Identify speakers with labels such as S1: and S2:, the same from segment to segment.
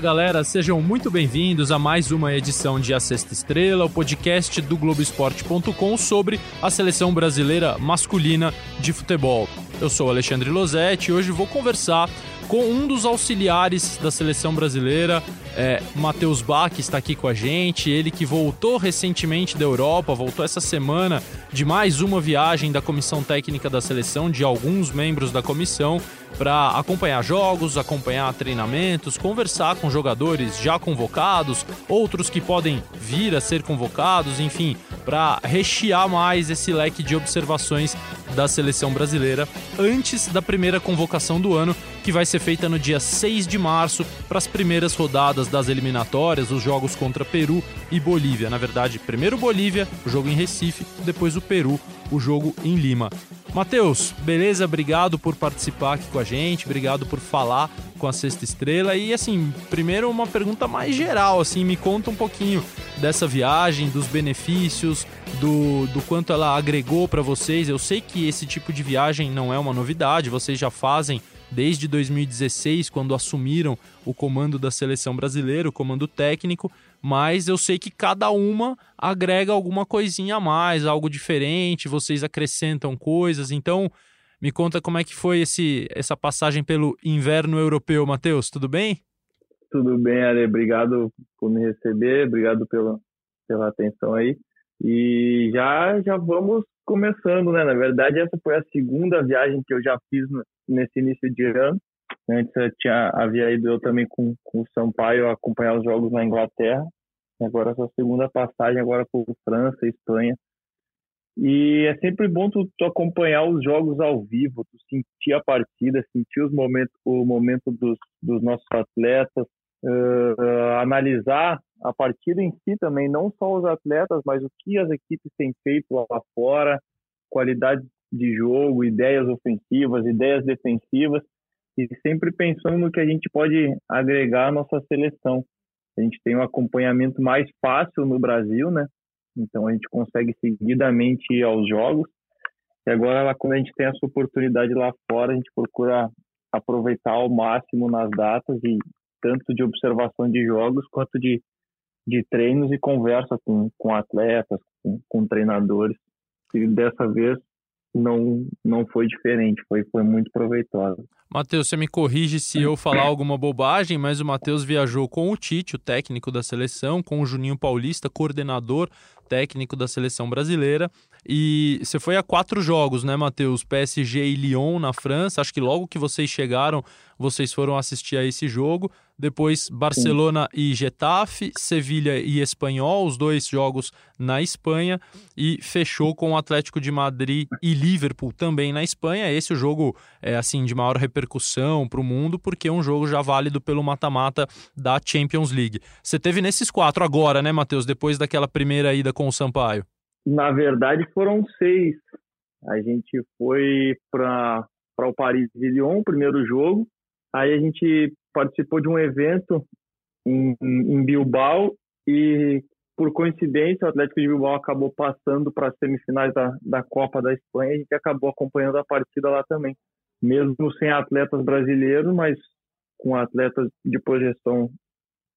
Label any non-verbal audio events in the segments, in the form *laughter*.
S1: Galera, sejam muito bem-vindos a mais uma edição de A Sexta Estrela, o podcast do Globoesporte.com sobre a seleção brasileira masculina de futebol. Eu sou Alexandre Losetti e hoje vou conversar com um dos auxiliares da seleção brasileira, é, Matheus Bach, está aqui com a gente. Ele que voltou recentemente da Europa, voltou essa semana de mais uma viagem da comissão técnica da seleção, de alguns membros da comissão, para acompanhar jogos, acompanhar treinamentos, conversar com jogadores já convocados, outros que podem vir a ser convocados, enfim, para rechear mais esse leque de observações da seleção brasileira antes da primeira convocação do ano, que vai ser feita no dia 6 de março para as primeiras rodadas das eliminatórias, os jogos contra Peru e Bolívia. Na verdade, primeiro Bolívia, o jogo em Recife, depois o Peru, o jogo em Lima. Matheus, beleza? Obrigado por participar aqui com a gente, obrigado por falar com a Sexta Estrela. E assim, primeiro uma pergunta mais geral, assim, me conta um pouquinho dessa viagem, dos benefícios, do, do quanto ela agregou para vocês. Eu sei que esse tipo de viagem não é uma novidade, vocês já fazem desde 2016, quando assumiram o comando da seleção brasileira, o comando técnico, mas eu sei que cada uma agrega alguma coisinha a mais, algo diferente, vocês acrescentam coisas. Então, me conta como é que foi esse, essa passagem pelo inverno europeu, Matheus, tudo bem?
S2: Tudo bem, Ale, obrigado por me receber, obrigado pela, pela atenção aí. E já já vamos começando, né? Na verdade, essa foi a segunda viagem que eu já fiz nesse início de ano. Antes eu tinha, havia ido eu também com, com o Sampaio acompanhar os jogos na Inglaterra. Agora essa segunda passagem agora por França, Espanha. E é sempre bom tu, tu, acompanhar os jogos ao vivo, tu sentir a partida, sentir os momentos, o momento dos, dos nossos atletas, uh, uh, analisar a partida em si também, não só os atletas, mas o que as equipes têm feito lá fora, qualidade de jogo, ideias ofensivas, ideias defensivas e sempre pensando no que a gente pode agregar à nossa seleção. A gente tem um acompanhamento mais fácil no Brasil, né? Então a gente consegue seguidamente ir aos jogos. E agora, quando a gente tem essa oportunidade lá fora, a gente procura aproveitar ao máximo nas datas e tanto de observação de jogos quanto de, de treinos e conversa com, com atletas, com, com treinadores. E dessa vez não, não foi diferente, foi, foi muito proveitosa.
S1: Matheus, você me corrige se eu falar alguma bobagem, mas o Matheus viajou com o Tite, o técnico da seleção, com o Juninho Paulista, coordenador técnico da seleção brasileira. E você foi a quatro jogos, né, Matheus? PSG e Lyon na França. Acho que logo que vocês chegaram, vocês foram assistir a esse jogo. Depois Barcelona Sim. e Getafe, Sevilha e Espanhol, os dois jogos na Espanha. E fechou com o Atlético de Madrid e Liverpool também na Espanha. Esse é o jogo é assim de maior repercussão para o mundo, porque é um jogo já válido pelo mata-mata da Champions League. Você teve nesses quatro agora, né, Matheus? Depois daquela primeira ida com o Sampaio?
S2: Na verdade, foram seis. A gente foi para o Paris de Lyon, primeiro jogo. Aí a gente participou de um evento em, em Bilbao e, por coincidência, o Atlético de Bilbao acabou passando para as semifinais da, da Copa da Espanha. A gente acabou acompanhando a partida lá também. Mesmo sem atletas brasileiros, mas com atletas de projeção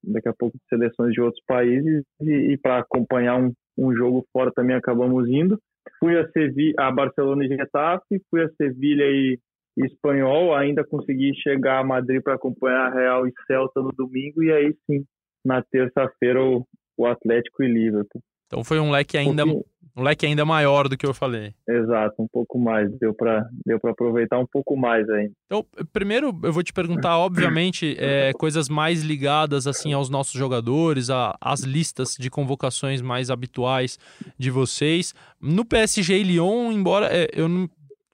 S2: daqui a pouco de seleções de outros países e, e para acompanhar um, um jogo fora também acabamos indo. Fui a, Sevi a Barcelona e Getafe, fui a Sevilha e, e Espanhol, ainda consegui chegar a Madrid para acompanhar a Real e Celta no domingo e aí sim, na terça-feira o, o Atlético e Liverpool.
S1: Então foi um leque ainda um, um leque ainda maior do que eu falei.
S2: Exato, um pouco mais. Deu para deu aproveitar um pouco mais ainda.
S1: Então, primeiro eu vou te perguntar, obviamente, *clears throat* é, coisas mais ligadas assim aos nossos jogadores, a, as listas de convocações mais habituais de vocês. No PSG e Lyon, embora é, eu não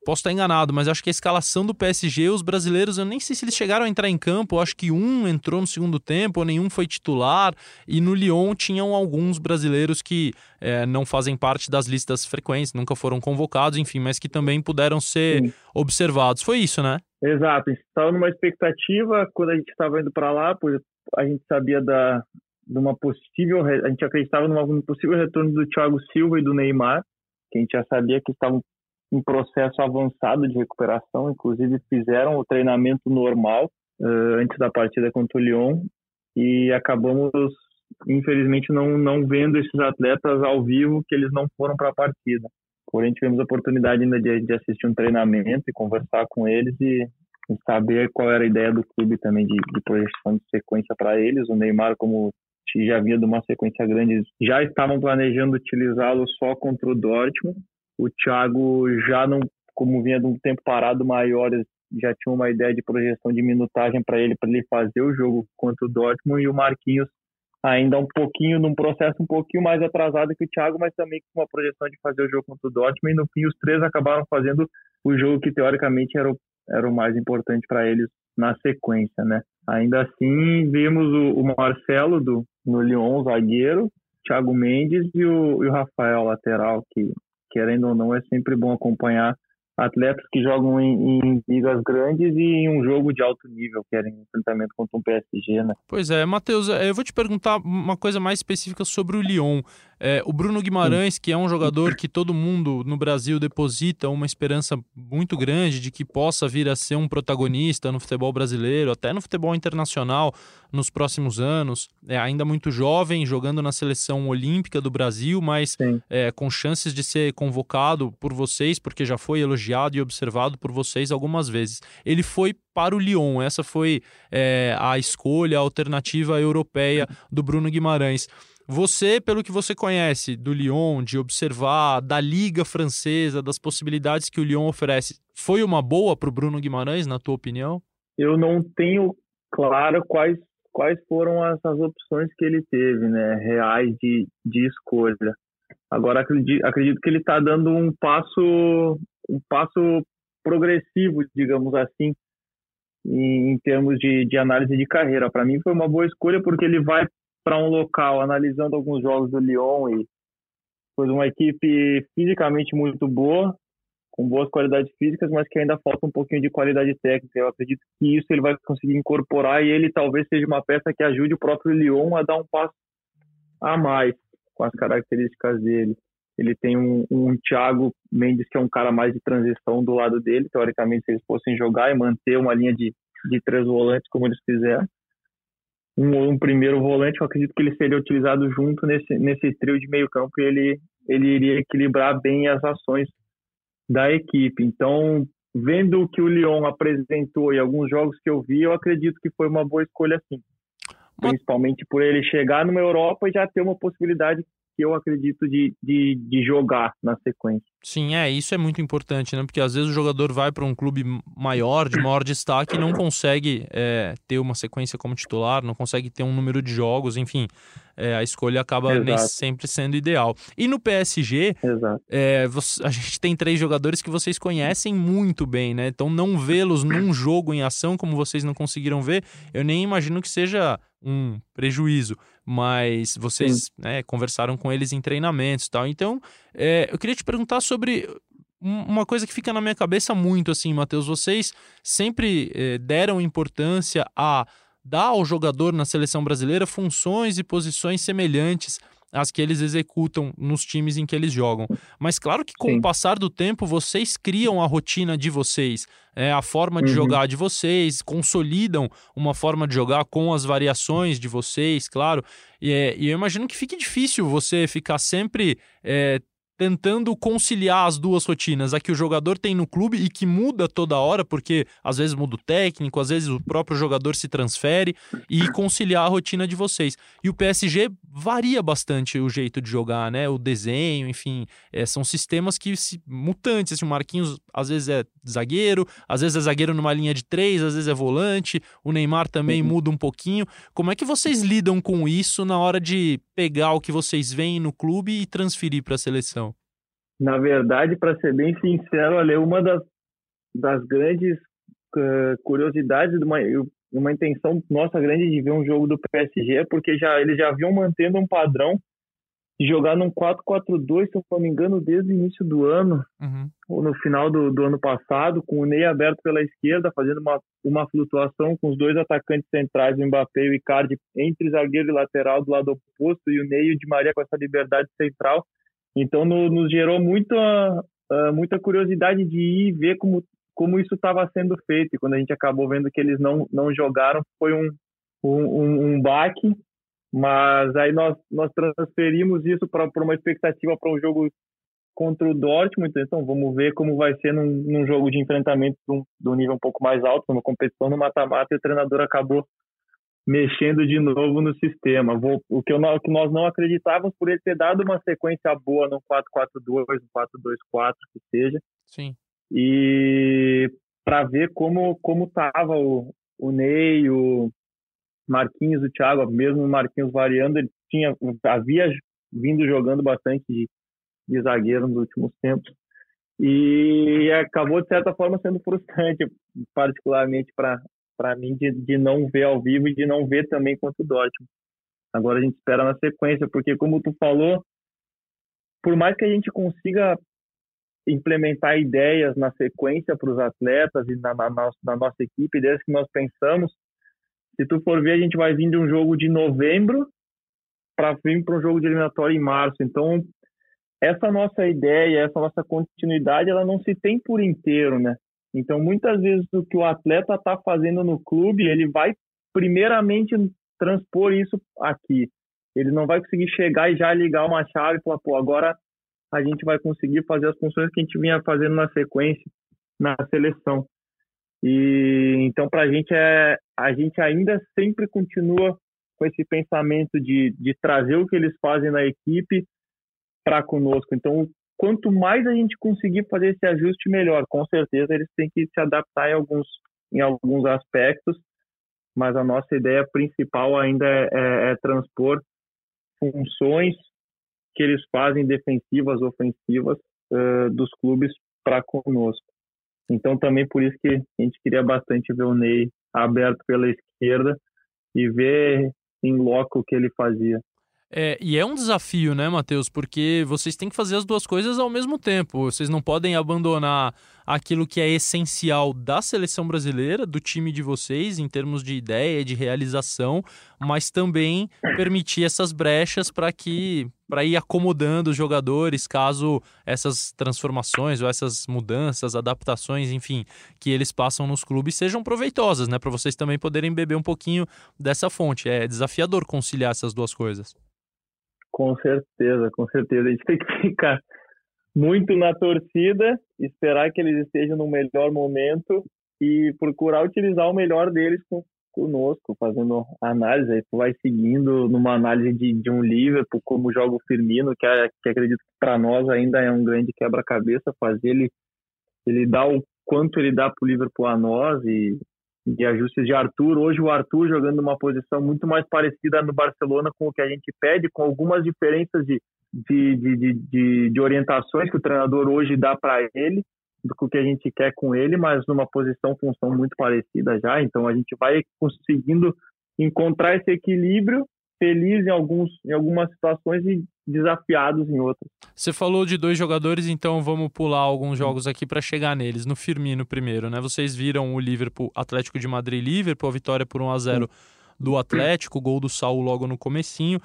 S1: Posso estar enganado, mas acho que a escalação do PSG, os brasileiros, eu nem sei se eles chegaram a entrar em campo. Acho que um entrou no segundo tempo, ou nenhum foi titular. E no Lyon tinham alguns brasileiros que é, não fazem parte das listas frequentes, nunca foram convocados, enfim, mas que também puderam ser Sim. observados. Foi isso, né?
S2: Exato. Estava numa expectativa quando a gente estava indo para lá, pois a gente sabia da de uma possível, a gente acreditava num possível retorno do Thiago Silva e do Neymar, que a gente já sabia que estavam um processo avançado de recuperação, inclusive fizeram o treinamento normal uh, antes da partida contra o Lyon e acabamos, infelizmente, não, não vendo esses atletas ao vivo, que eles não foram para a partida. Porém, tivemos a oportunidade ainda de, de, assistir um treinamento e conversar com eles e, saber qual era a ideia do clube também de, de projeção de sequência para eles. O Neymar, como já vinha de uma sequência grande, já estavam planejando utilizá-lo só contra o Dortmund. O Thiago já não, como vinha de um tempo parado maior, já tinha uma ideia de projeção de minutagem para ele, para ele fazer o jogo contra o Dortmund. E o Marquinhos ainda um pouquinho, num processo um pouquinho mais atrasado que o Thiago, mas também com uma projeção de fazer o jogo contra o Dortmund. E no fim, os três acabaram fazendo o jogo que teoricamente era o, era o mais importante para eles na sequência, né? Ainda assim, vimos o, o Marcelo do, no Lyon, zagueiro, Thiago Mendes e o, e o Rafael, lateral, que querendo ou não é sempre bom acompanhar atletas que jogam em, em, ligas grandes e em um jogo de alto nível, que era em enfrentamento contra um PSG, né?
S1: Pois é, Matheus, é, eu vou te perguntar uma coisa mais específica sobre o Lyon. É, o Bruno Guimarães, que é um jogador que todo mundo no Brasil deposita uma esperança muito grande de que possa vir a ser um protagonista no futebol brasileiro, até no futebol internacional nos próximos anos. É ainda muito jovem, jogando na seleção olímpica do Brasil, mas é, com chances de ser convocado por vocês, porque já foi elogiado e observado por vocês algumas vezes. Ele foi para o Lyon, essa foi é, a escolha, a alternativa europeia do Bruno Guimarães. Você, pelo que você conhece do Lyon, de observar da liga francesa, das possibilidades que o Lyon oferece, foi uma boa para o Bruno Guimarães, na tua opinião?
S2: Eu não tenho claro quais quais foram essas opções que ele teve, né, reais de, de escolha. Agora acredito, acredito que ele está dando um passo um passo progressivo, digamos assim, em, em termos de, de análise de carreira. Para mim foi uma boa escolha porque ele vai para um local analisando alguns jogos do Lyon e foi uma equipe fisicamente muito boa, com boas qualidades físicas, mas que ainda falta um pouquinho de qualidade técnica. Eu acredito que isso ele vai conseguir incorporar e ele talvez seja uma peça que ajude o próprio Lyon a dar um passo a mais com as características dele. Ele tem um, um Thiago Mendes que é um cara mais de transição do lado dele, teoricamente se eles fossem jogar e manter uma linha de, de três volantes como eles fizeram um, um primeiro volante, eu acredito que ele seria utilizado junto nesse, nesse trio de meio campo e ele, ele iria equilibrar bem as ações da equipe. Então, vendo o que o Lyon apresentou e alguns jogos que eu vi, eu acredito que foi uma boa escolha sim. Principalmente por ele chegar numa Europa e já ter uma possibilidade eu acredito de, de, de jogar na sequência.
S1: Sim, é, isso é muito importante, né? Porque às vezes o jogador vai para um clube maior, de maior destaque, e não consegue é, ter uma sequência como titular, não consegue ter um número de jogos, enfim. É, a escolha acaba sempre sendo ideal. E no PSG, é, você, a gente tem três jogadores que vocês conhecem muito bem, né? Então não vê-los num jogo em ação, como vocês não conseguiram ver, eu nem imagino que seja um prejuízo, mas vocês né, conversaram com eles em treinamentos e tal. Então, é, eu queria te perguntar sobre uma coisa que fica na minha cabeça muito assim, Matheus. Vocês sempre é, deram importância a dar ao jogador na seleção brasileira funções e posições semelhantes as que eles executam nos times em que eles jogam. Mas claro que com Sim. o passar do tempo vocês criam a rotina de vocês, é, a forma de uhum. jogar de vocês, consolidam uma forma de jogar com as variações de vocês, claro. E, é, e eu imagino que fique difícil você ficar sempre é, tentando conciliar as duas rotinas, a que o jogador tem no clube e que muda toda hora, porque às vezes muda o técnico, às vezes o próprio jogador se transfere, e conciliar a rotina de vocês. E o PSG varia bastante o jeito de jogar, né? O desenho, enfim, é, são sistemas que se, mutantes. Assim, o Marquinhos às vezes é zagueiro, às vezes é zagueiro numa linha de três, às vezes é volante. O Neymar também uhum. muda um pouquinho. Como é que vocês lidam com isso na hora de pegar o que vocês veem no clube e transferir para a seleção?
S2: Na verdade, para ser bem sincero, olha, uma das, das grandes uh, curiosidades de uma, uma intenção nossa grande de ver um jogo do PSG é porque já, eles já vinham mantendo um padrão de jogar num 4-4-2, se eu não me engano, desde o início do ano, uhum. ou no final do, do ano passado, com o Ney aberto pela esquerda, fazendo uma, uma flutuação com os dois atacantes centrais, o Mbappé e o Icardi, entre zagueiro e lateral do lado oposto, e o Ney e o Di Maria com essa liberdade central. Então no, nos gerou muita, uh, muita curiosidade de ir ver como, como isso estava sendo feito. E quando a gente acabou vendo que eles não, não jogaram, foi um, um, um, um baque, mas aí nós, nós transferimos isso para uma expectativa para um jogo contra o Dortmund, então vamos ver como vai ser num, num jogo de enfrentamento de um, nível um pouco mais alto, numa competição no mata-mata, e o treinador acabou mexendo de novo no sistema. Vou, o, que eu, o que nós não acreditávamos por ele ter dado uma sequência boa no 4-4-2, no 4-2-4, que seja.
S1: Sim.
S2: E para ver como como estava o, o Ney, o Marquinhos, o Thiago, mesmo o Marquinhos variando, ele tinha havia vindo jogando bastante de, de zagueiro nos últimos tempos e acabou de certa forma sendo frustrante, particularmente para para mim de, de não ver ao vivo e de não ver também contra o Dortmund. Agora a gente espera na sequência, porque como tu falou, por mais que a gente consiga implementar ideias na sequência para os atletas e na, na, na, nossa equipe, ideias que nós pensamos. Se tu for ver, a gente vai vir de um jogo de novembro para vir para um jogo de eliminatório em março. Então, essa nossa ideia, essa nossa continuidade, ela não se tem por inteiro, né? Então, muitas vezes o que o atleta está fazendo no clube, ele vai primeiramente transpor isso aqui. Ele não vai conseguir chegar e já ligar uma chave e falar, pô, agora a gente vai conseguir fazer as funções que a gente vinha fazendo na sequência na seleção. E então para a gente é a gente ainda sempre continua com esse pensamento de, de trazer o que eles fazem na equipe para conosco. Então quanto mais a gente conseguir fazer esse ajuste melhor. Com certeza eles têm que se adaptar em alguns em alguns aspectos, mas a nossa ideia principal ainda é, é, é transpor funções que eles fazem defensivas, ofensivas uh, dos clubes para conosco. Então também por isso que a gente queria bastante ver o Ney aberto pela esquerda e ver em loco o que ele fazia.
S1: É, e é um desafio, né, Matheus? Porque vocês têm que fazer as duas coisas ao mesmo tempo. Vocês não podem abandonar aquilo que é essencial da seleção brasileira, do time de vocês, em termos de ideia, de realização, mas também permitir essas brechas para que para ir acomodando os jogadores caso essas transformações ou essas mudanças, adaptações, enfim, que eles passam nos clubes sejam proveitosas, né, para vocês também poderem beber um pouquinho dessa fonte. É desafiador conciliar essas duas coisas.
S2: Com certeza, com certeza. A gente tem que *laughs* ficar muito na torcida, esperar que eles estejam no melhor momento e procurar utilizar o melhor deles com, conosco, fazendo análise. Aí tu vai seguindo numa análise de, de um Liverpool, como joga o Firmino, que, é, que acredito que para nós ainda é um grande quebra-cabeça, fazer ele, ele dar o quanto ele dá para o Liverpool a nós e de ajustes de Arthur. Hoje o Arthur jogando numa posição muito mais parecida no Barcelona com o que a gente pede, com algumas diferenças de, de, de, de, de orientações que o treinador hoje dá para ele, do que a gente quer com ele, mas numa posição, função muito parecida já. Então a gente vai conseguindo encontrar esse equilíbrio feliz em, alguns, em algumas situações e desafiados em outras.
S1: Você falou de dois jogadores, então vamos pular alguns jogos aqui para chegar neles. No Firmino primeiro, né? Vocês viram o Liverpool, Atlético de Madrid Liverpool, a vitória por 1 a 0 do Atlético, gol do Saul logo no comecinho.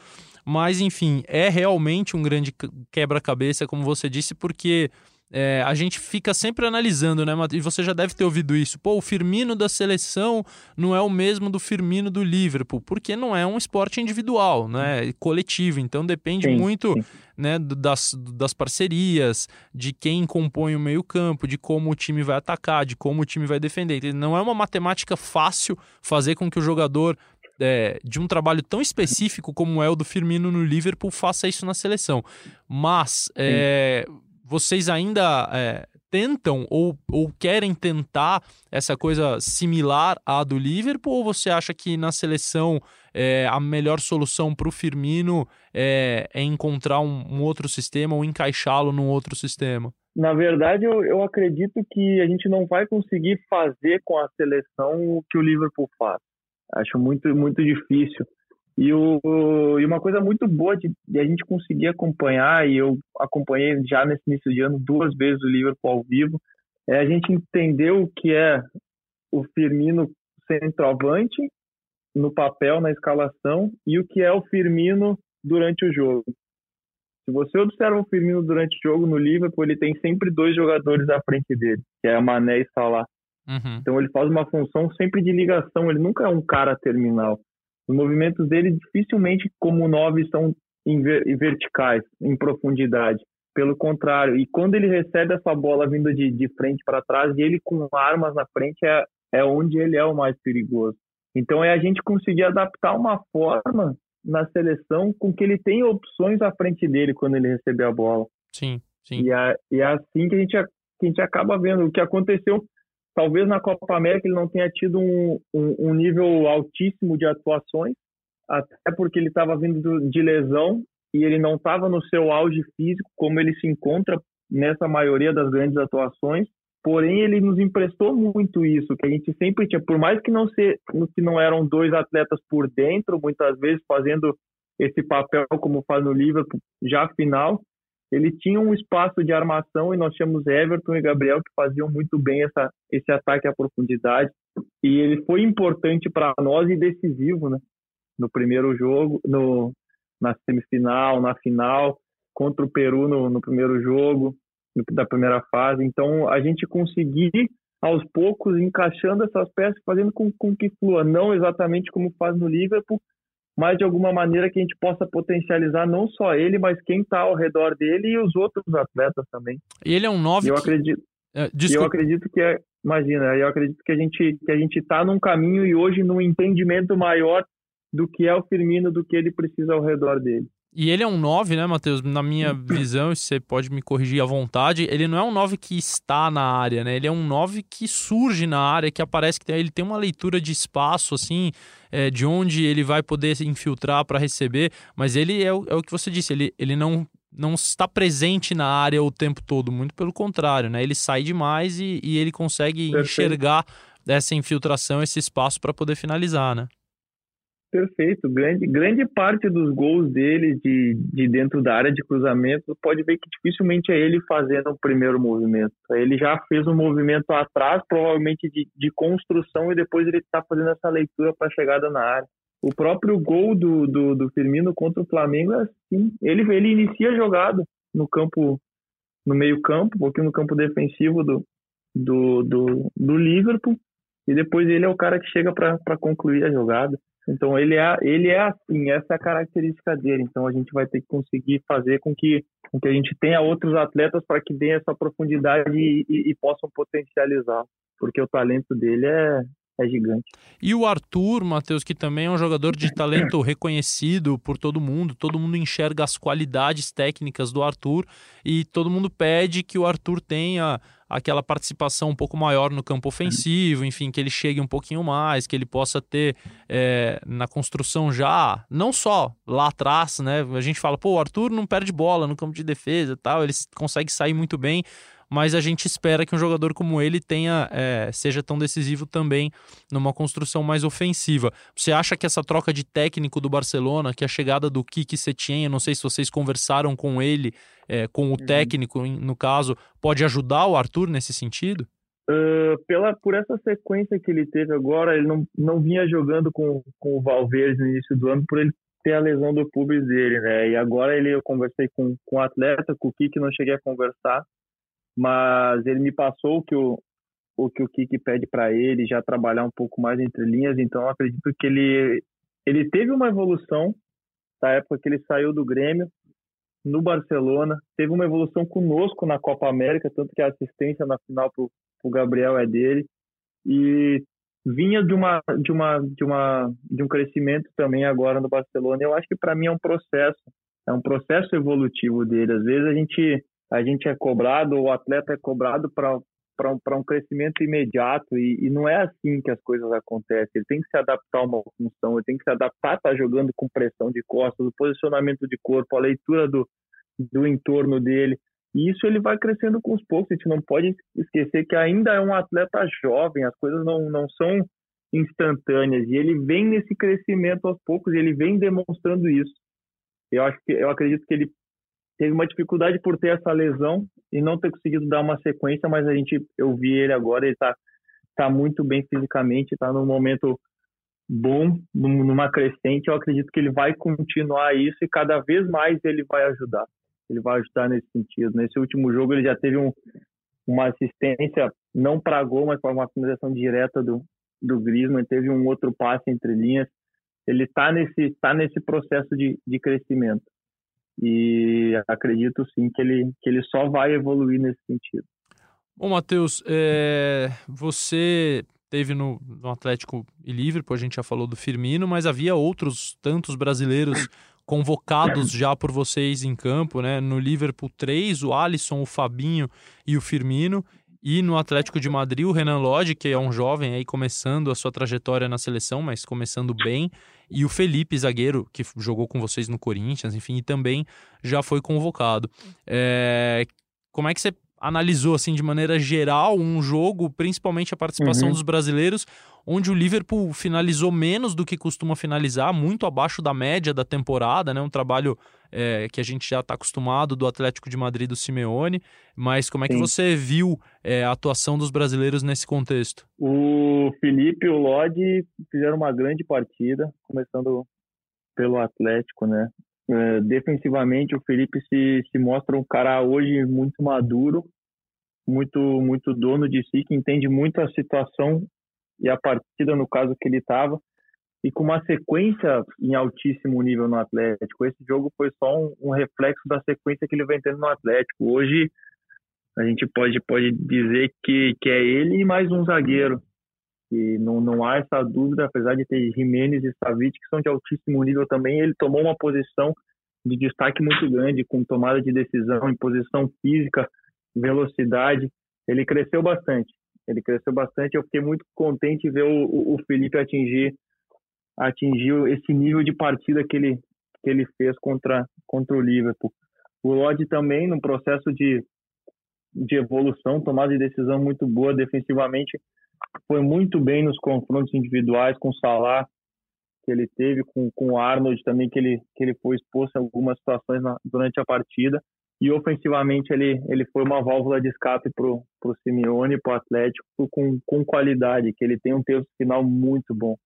S1: Mas enfim, é realmente um grande quebra-cabeça, como você disse, porque é, a gente fica sempre analisando, né, E você já deve ter ouvido isso. Pô, o Firmino da seleção não é o mesmo do Firmino do Liverpool, porque não é um esporte individual, né? É coletivo. Então depende sim, muito sim. Né, das, das parcerias, de quem compõe o meio-campo, de como o time vai atacar, de como o time vai defender. Não é uma matemática fácil fazer com que o jogador é, de um trabalho tão específico como é o do Firmino no Liverpool faça isso na seleção. Mas é, vocês ainda é, tentam ou, ou querem tentar essa coisa similar à do Liverpool? Ou você acha que na seleção é, a melhor solução para o Firmino é, é, encontrar um, um outro sistema ou encaixá-lo num outro sistema?
S2: Na verdade, eu, eu acredito que a gente não vai conseguir fazer com a seleção o que o Liverpool faz. Acho muito, muito difícil. E, o, e uma coisa muito boa de, de, a gente conseguir acompanhar, e eu acompanhei já nesse início de ano duas vezes o Liverpool ao vivo, é a gente entender o que é o Firmino centroavante no papel, na escalação, e o que é o Firmino durante o jogo. Se você observa o Firmino durante o jogo no Liverpool, ele tem sempre dois jogadores à frente dele, que é a Mané e Salah. Uhum. Então ele faz uma função sempre de ligação, ele nunca é um cara terminal. Os movimentos dele dificilmente, como nove, são em verticais, em profundidade. Pelo contrário, e quando ele recebe essa bola vindo de, de frente para trás, e ele com armas na frente é, é onde ele é o mais perigoso. Então é a gente conseguir adaptar uma forma na seleção com que ele tenha opções à frente dele quando ele receber a bola.
S1: Sim, sim.
S2: E é, e é assim que a, gente, que a gente acaba vendo. O que aconteceu, talvez na Copa América ele não tenha tido um, um, um nível altíssimo de atuações, até porque ele estava vindo de lesão e ele não estava no seu auge físico como ele se encontra nessa maioria das grandes atuações. Porém, ele nos emprestou muito isso, que a gente sempre tinha, por mais que não ser, que não eram dois atletas por dentro, muitas vezes fazendo esse papel como faz no Liverpool, já final, ele tinha um espaço de armação e nós tínhamos Everton e Gabriel que faziam muito bem essa, esse ataque à profundidade e ele foi importante para nós e decisivo, né? No primeiro jogo, no, na semifinal, na final, contra o Peru no, no primeiro jogo, da primeira fase. Então, a gente conseguir, aos poucos, encaixando essas peças, fazendo com, com que flua, não exatamente como faz no Liverpool, mas de alguma maneira que a gente possa potencializar não só ele, mas quem está ao redor dele e os outros atletas também.
S1: E ele é um nove.
S2: Eu que... acredito. É, eu acredito que é, imagina, eu acredito que a gente que a gente está num caminho e hoje num entendimento maior do que é o Firmino, do que ele precisa ao redor dele.
S1: E ele é um 9, né, Matheus? Na minha visão, e você pode me corrigir à vontade, ele não é um 9 que está na área, né? Ele é um 9 que surge na área, que aparece que ele tem uma leitura de espaço, assim, é, de onde ele vai poder se infiltrar para receber, mas ele é o, é o que você disse, ele, ele não não está presente na área o tempo todo, muito pelo contrário, né? Ele sai demais e, e ele consegue Perfeito. enxergar essa infiltração, esse espaço para poder finalizar, né?
S2: Perfeito. Grande, grande parte dos gols dele de, de dentro da área de cruzamento, pode ver que dificilmente é ele fazendo o primeiro movimento. Ele já fez um movimento atrás, provavelmente de, de construção, e depois ele está fazendo essa leitura para a chegada na área. O próprio gol do, do, do, Firmino contra o Flamengo é assim. Ele, ele inicia a jogada no campo, no meio campo, um pouquinho no campo defensivo do, do, do, do Liverpool, e depois ele é o cara que chega para concluir a jogada. Então ele é, ele é assim, essa é a característica dele. Então a gente vai ter que conseguir fazer com que, com que a gente tenha outros atletas para que deem essa profundidade e, e, e possam potencializar, porque o talento dele é, é gigante.
S1: E o Arthur, Matheus, que também é um jogador de talento reconhecido por todo mundo, todo mundo enxerga as qualidades técnicas do Arthur e todo mundo pede que o Arthur tenha aquela participação um pouco maior no campo ofensivo, enfim, que ele chegue um pouquinho mais, que ele possa ter é, na construção já, não só lá atrás, né? A gente fala, pô, o Arthur não perde bola no campo de defesa e tal, ele consegue sair muito bem, mas a gente espera que um jogador como ele tenha é, seja tão decisivo também numa construção mais ofensiva. Você acha que essa troca de técnico do Barcelona, que a chegada do Kiki Setien, eu não sei se vocês conversaram com ele, é, com o uhum. técnico no caso, pode ajudar o Arthur nesse sentido?
S2: Uh, pela, por essa sequência que ele teve agora, ele não, não vinha jogando com, com o Valverde no início do ano por ele ter a lesão do pubis dele, né? E agora ele eu conversei com, com o atleta, com o Kiki não cheguei a conversar, mas ele me passou o que o, o que o Kiki pede para ele, já trabalhar um pouco mais entre linhas, então acredito que ele ele teve uma evolução da época que ele saiu do Grêmio no Barcelona, teve uma evolução conosco na Copa América, tanto que a assistência na final pro, pro Gabriel é dele e vinha de uma de uma de uma de um crescimento também agora no Barcelona. Eu acho que para mim é um processo, é um processo evolutivo dele. Às vezes a gente a gente é cobrado, o atleta é cobrado para para um crescimento imediato e, e, não é assim que as coisas acontecem. Ele tem que se adaptar a uma função, ele tem que se adaptar tá jogando com pressão de costas, o posicionamento de corpo, a leitura do, do entorno dele. E isso ele vai crescendo com os poucos. A gente não pode esquecer que ainda é um atleta jovem, as coisas não, não são instantâneas e ele vem nesse crescimento aos poucos e ele vem demonstrando isso. Eu acho que eu acredito que ele teve uma dificuldade por ter essa lesão e não ter conseguido dar uma sequência, mas a gente eu vi ele agora, ele está tá muito bem fisicamente, está num momento bom, numa crescente. Eu acredito que ele vai continuar isso e cada vez mais ele vai ajudar. Ele vai ajudar nesse sentido. Nesse último jogo ele já teve um, uma assistência não para gol, mas para uma finalização direta do do Griezmann, teve um outro passe entre linhas ele está nesse tá nesse processo de, de crescimento e acredito sim que ele que ele só vai evoluir nesse sentido.
S1: Bom, Matheus, é, você teve no, no Atlético e Liverpool, a gente já falou do Firmino, mas havia outros tantos brasileiros *coughs* convocados já por vocês em campo, né? No Liverpool, três, o Alisson, o Fabinho e o Firmino. E no Atlético de Madrid, o Renan Lodge, que é um jovem aí começando a sua trajetória na seleção, mas começando bem. E o Felipe, zagueiro, que jogou com vocês no Corinthians, enfim, e também já foi convocado. É... Como é que você analisou assim de maneira geral um jogo, principalmente a participação uhum. dos brasileiros, onde o Liverpool finalizou menos do que costuma finalizar, muito abaixo da média da temporada, né? Um trabalho é, que a gente já está acostumado do Atlético de Madrid do Simeone. Mas como é que Sim. você viu é, a atuação dos brasileiros nesse contexto?
S2: O Felipe e o Lodi fizeram uma grande partida, começando pelo Atlético, né? É, defensivamente, o Felipe se, se mostra um cara hoje muito maduro, muito muito dono de si, que entende muito a situação e a partida no caso que ele estava e com uma sequência em altíssimo nível no Atlético. Esse jogo foi só um, um, reflexo da sequência que ele vem tendo no Atlético. Hoje a gente pode pode dizer que que é ele e mais um zagueiro. E não, não há essa dúvida, apesar de ter Jimenez e Savic que são de altíssimo nível também, ele tomou uma posição de destaque muito grande, com tomada de decisão, em posição física, velocidade. Ele cresceu bastante. Ele cresceu bastante. Eu fiquei muito contente de ver o, o Felipe atingir, atingir esse nível de partida que ele, que ele fez contra, contra o Liverpool. O Lodi também, no processo de, de evolução, tomada de decisão muito boa defensivamente, foi muito bem nos confrontos individuais com o Salah, que ele teve, com, com o Arnold também, que ele, que ele foi exposto em algumas situações na, durante a partida e ofensivamente ele, ele foi uma válvula de escape para o Simeone, para o Atlético, com, com qualidade, que ele tem um terço final muito bom.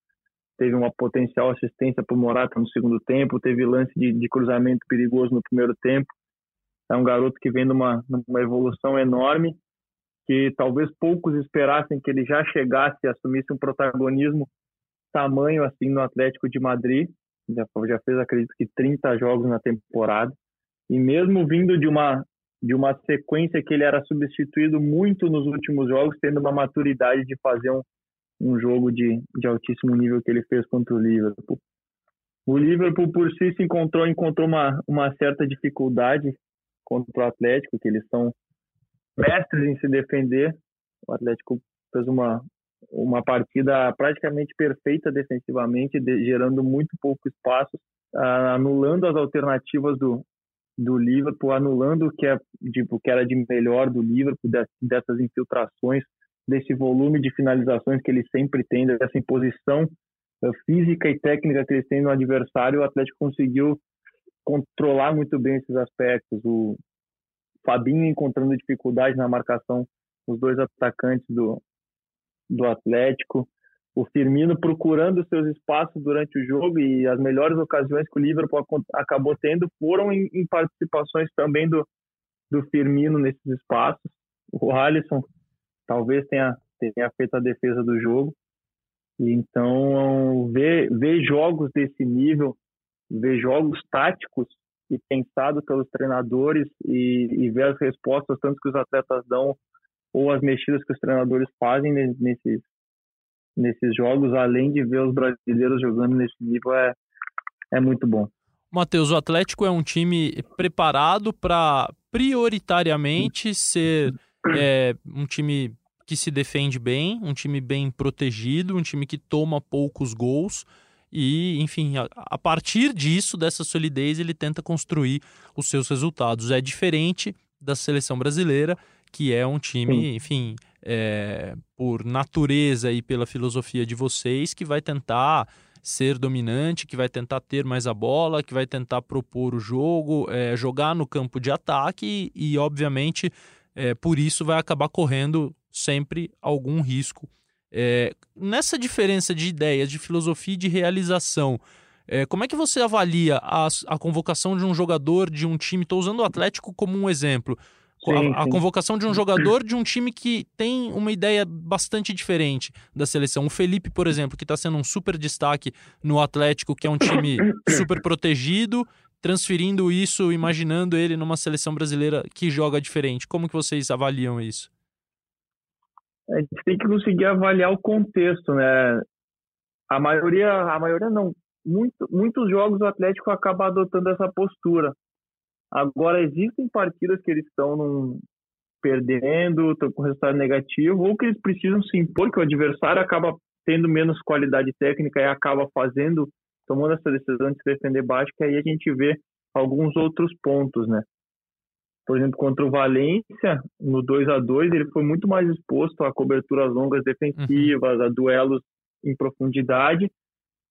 S2: Teve uma potencial assistência para o Morata no segundo tempo, teve lance de, de cruzamento perigoso no primeiro tempo. É um garoto que vem numa, numa evolução enorme, que talvez poucos esperassem que ele já chegasse e assumisse um protagonismo tamanho assim no Atlético de Madrid. Já, já fez, acredito que, 30 jogos na temporada e mesmo vindo de uma de uma sequência que ele era substituído muito nos últimos jogos, tendo uma maturidade de fazer um, um jogo de, de altíssimo nível que ele fez contra o Liverpool. O Liverpool por si se encontrou encontrou uma, uma certa dificuldade contra o Atlético, que eles são mestres em se defender. O Atlético fez uma uma partida praticamente perfeita defensivamente, de, gerando muito pouco espaço, uh, anulando as alternativas do, do Liverpool, anulando o que, é, tipo, que era de melhor do Liverpool, dessas infiltrações, desse volume de finalizações que ele sempre tem, dessa imposição eh, física e técnica que eles têm no adversário, o Atlético conseguiu controlar muito bem esses aspectos. O Fabinho encontrando dificuldade na marcação, os dois atacantes do, do Atlético o Firmino procurando seus espaços durante o jogo e as melhores ocasiões que o Liverpool acabou tendo foram em, em participações também do, do Firmino nesses espaços. O Alisson talvez tenha, tenha feito a defesa do jogo. Então, ver, ver jogos desse nível, ver jogos táticos e pensados pelos treinadores e, e ver as respostas, tanto que os atletas dão ou as mexidas que os treinadores fazem nesses, nesses jogos, além de ver os brasileiros jogando nesse nível, é, é muito bom.
S1: Matheus, o Atlético é um time preparado para prioritariamente ser é, um time que se defende bem, um time bem protegido, um time que toma poucos gols e, enfim, a, partir disso, dessa solidez, ele tenta construir os seus resultados. É diferente da seleção brasileira, que é um time, enfim, é, por natureza e pela filosofia de vocês, que vai tentar ser dominante, que vai tentar ter mais a bola, que vai tentar propor o jogo, é, jogar no campo de ataque e, obviamente, é, por isso vai acabar correndo sempre algum risco. É, nessa diferença de ideias, de filosofia e de realização, é, como é que você avalia a, a convocação de um jogador de um time? Estou usando o Atlético como um exemplo sim, a, a convocação de um jogador de um time que tem uma ideia bastante diferente da seleção. O Felipe, por exemplo, que está sendo um super destaque no Atlético, que é um time *coughs* super protegido, transferindo isso, imaginando ele numa seleção brasileira que joga diferente. Como que vocês avaliam isso?
S2: A gente tem que conseguir avaliar o contexto, né? A maioria, a maioria não, muito, muitos jogos o Atlético acaba adotando essa postura. Agora, existem partidas que eles estão num, perdendo, estão com resultado negativo, ou que eles precisam se impor, que o adversário acaba tendo menos qualidade técnica e acaba fazendo, tomando essa decisão de se defender baixo, que aí a gente vê alguns outros pontos, né? Por exemplo, contra o Valência, no 2 a 2 ele foi muito mais exposto a coberturas longas defensivas, uhum. a duelos em profundidade,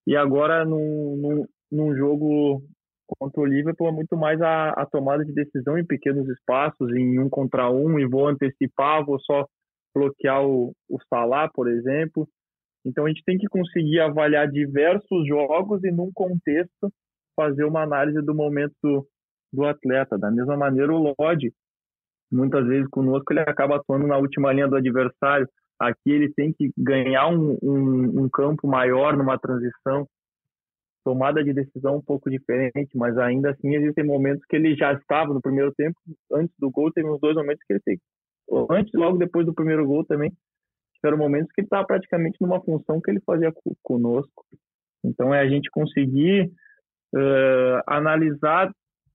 S2: e agora num, num, num jogo contra o Liverpool é muito mais a, a, tomada de decisão em pequenos espaços, em um contra um, e vou antecipar, vou só bloquear o, o Salah, por exemplo. Então a gente tem que conseguir avaliar diversos jogos e num contexto fazer uma análise do momento do atleta. Da mesma maneira o Lodge, muitas vezes conosco ele acaba atuando na última linha do adversário. Aqui ele tem que ganhar um, um, um campo maior numa transição tomada de decisão um pouco diferente, mas ainda assim existem momentos que ele já estava no primeiro tempo, antes do gol, teve uns dois momentos que ele teve, antes logo depois do primeiro gol também, tiveram momentos que ele estava praticamente numa função que ele fazia conosco. Então é a gente conseguir uh, analisar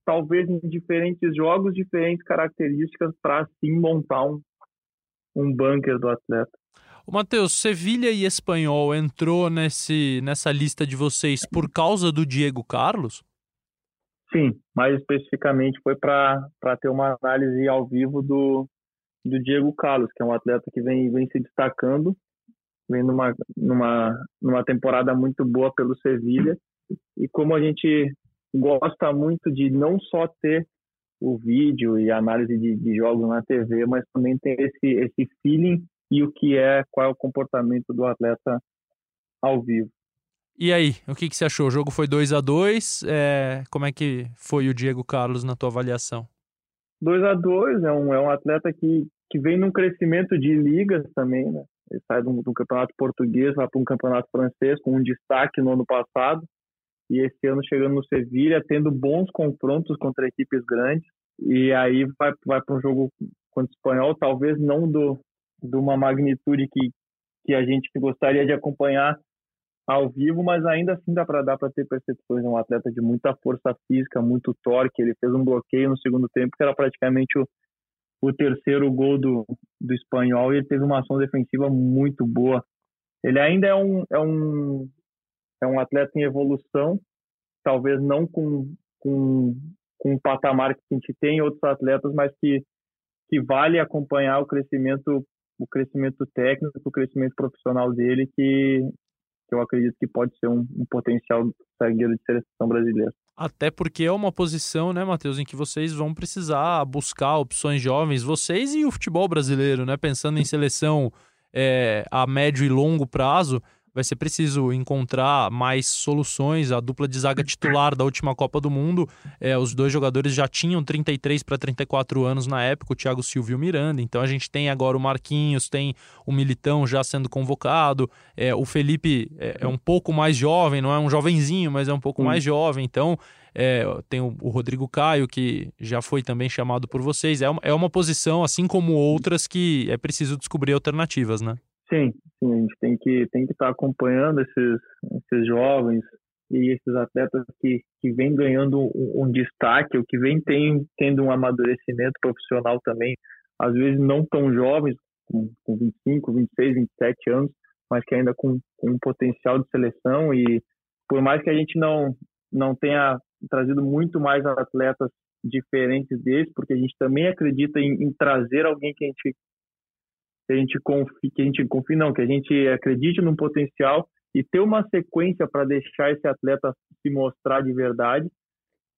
S2: talvez em diferentes jogos, diferentes características para assim montar um, um bunker do atleta.
S1: Matheus, Sevilha e Espanhol entrou nesse, nessa lista de vocês por causa do Diego Carlos?
S2: Sim, mais especificamente foi para ter uma análise ao vivo do, do Diego Carlos, que é um atleta que vem, vem se destacando, vem numa, numa, numa temporada muito boa pelo Sevilha. E como a gente gosta muito de não só ter o vídeo e análise de, de jogos na TV, mas também ter esse, esse feeling e o que é, qual é o comportamento do atleta ao vivo.
S1: E aí, o que, que você achou? O jogo foi 2 a 2 é, Como é que foi o Diego Carlos na tua avaliação?
S2: 2 a 2 é um, é um atleta que, que vem num crescimento de ligas também, né? Ele sai do, do campeonato português, vai para um campeonato francês com um destaque no ano passado e esse ano chegando no Sevilha, tendo bons confrontos contra equipes grandes e aí vai, vai para um jogo contra o espanhol, talvez não do, de uma magnitude que, que a gente gostaria de acompanhar ao vivo, mas ainda assim dá para dar para ter percepções. É um atleta de muita força física, muito torque. Ele fez um bloqueio no segundo tempo que era praticamente o, o terceiro gol do, do espanhol e ele teve uma ação defensiva muito boa. Ele ainda é um, é um, é um atleta em evolução, talvez não com, com, com um patamar que a gente tem em outros atletas, mas que, que vale acompanhar o crescimento o crescimento técnico, o crescimento profissional dele, que, que eu acredito que pode ser um, um potencial zagueiro de seleção brasileira.
S1: Até porque é uma posição, né, Matheus, em que vocês vão precisar buscar opções jovens, vocês e o futebol brasileiro, né? Pensando em seleção é, a médio e longo prazo, vai ser preciso encontrar mais soluções. A dupla de zaga titular da última Copa do Mundo, é, os dois jogadores já tinham 33 para 34 anos na época, o Thiago Silva e o Miranda. Então a gente tem agora o Marquinhos, tem o Militão já sendo convocado. É, o Felipe é, é, um pouco mais jovem, não é um jovenzinho, mas é um pouco mais jovem. Então é, tem o, o, Rodrigo Caio, que já foi também chamado por vocês. É uma, é uma posição, assim como outras, que é preciso descobrir alternativas, né?
S2: Sim, sim, a gente tem que tem que estar tá acompanhando esses esses jovens e esses atletas que, que vêm ganhando um, um destaque, ou que vêm tem, tendo um amadurecimento profissional também, às vezes não tão jovens, com, com 25, 26, 27 anos, mas que ainda com, com um potencial de seleção e por mais que a gente não não tenha trazido muito mais atletas diferentes deles, porque a gente também acredita em, em trazer alguém que a gente que a gente confie, que a gente confie não, que a gente acredite no potencial e ter uma sequência para deixar esse atleta se mostrar de verdade